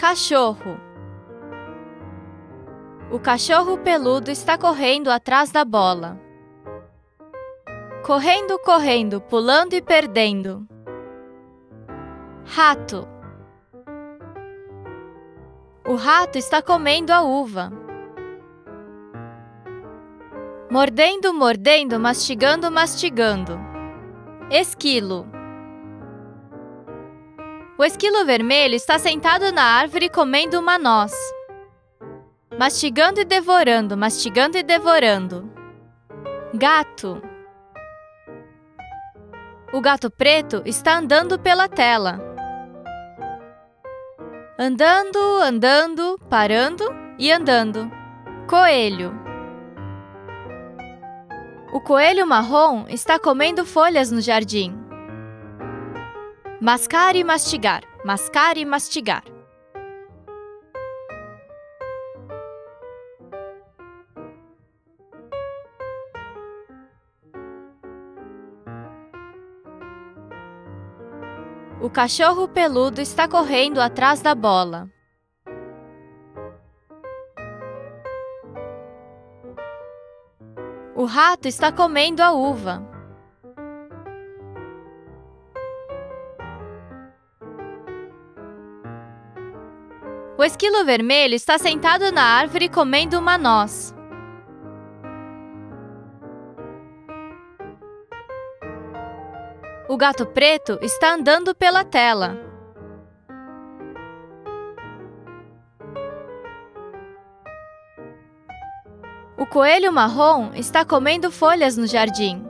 Cachorro. O cachorro peludo está correndo atrás da bola. Correndo, correndo, pulando e perdendo. Rato. O rato está comendo a uva. Mordendo, mordendo, mastigando, mastigando. Esquilo. O esquilo vermelho está sentado na árvore comendo uma noz. Mastigando e devorando, mastigando e devorando. Gato. O gato preto está andando pela tela. Andando, andando, parando e andando. Coelho. O coelho marrom está comendo folhas no jardim. Mascar e mastigar, mascar e mastigar. O cachorro peludo está correndo atrás da bola. O rato está comendo a uva. O esquilo vermelho está sentado na árvore comendo uma noz. O gato preto está andando pela tela. O coelho marrom está comendo folhas no jardim.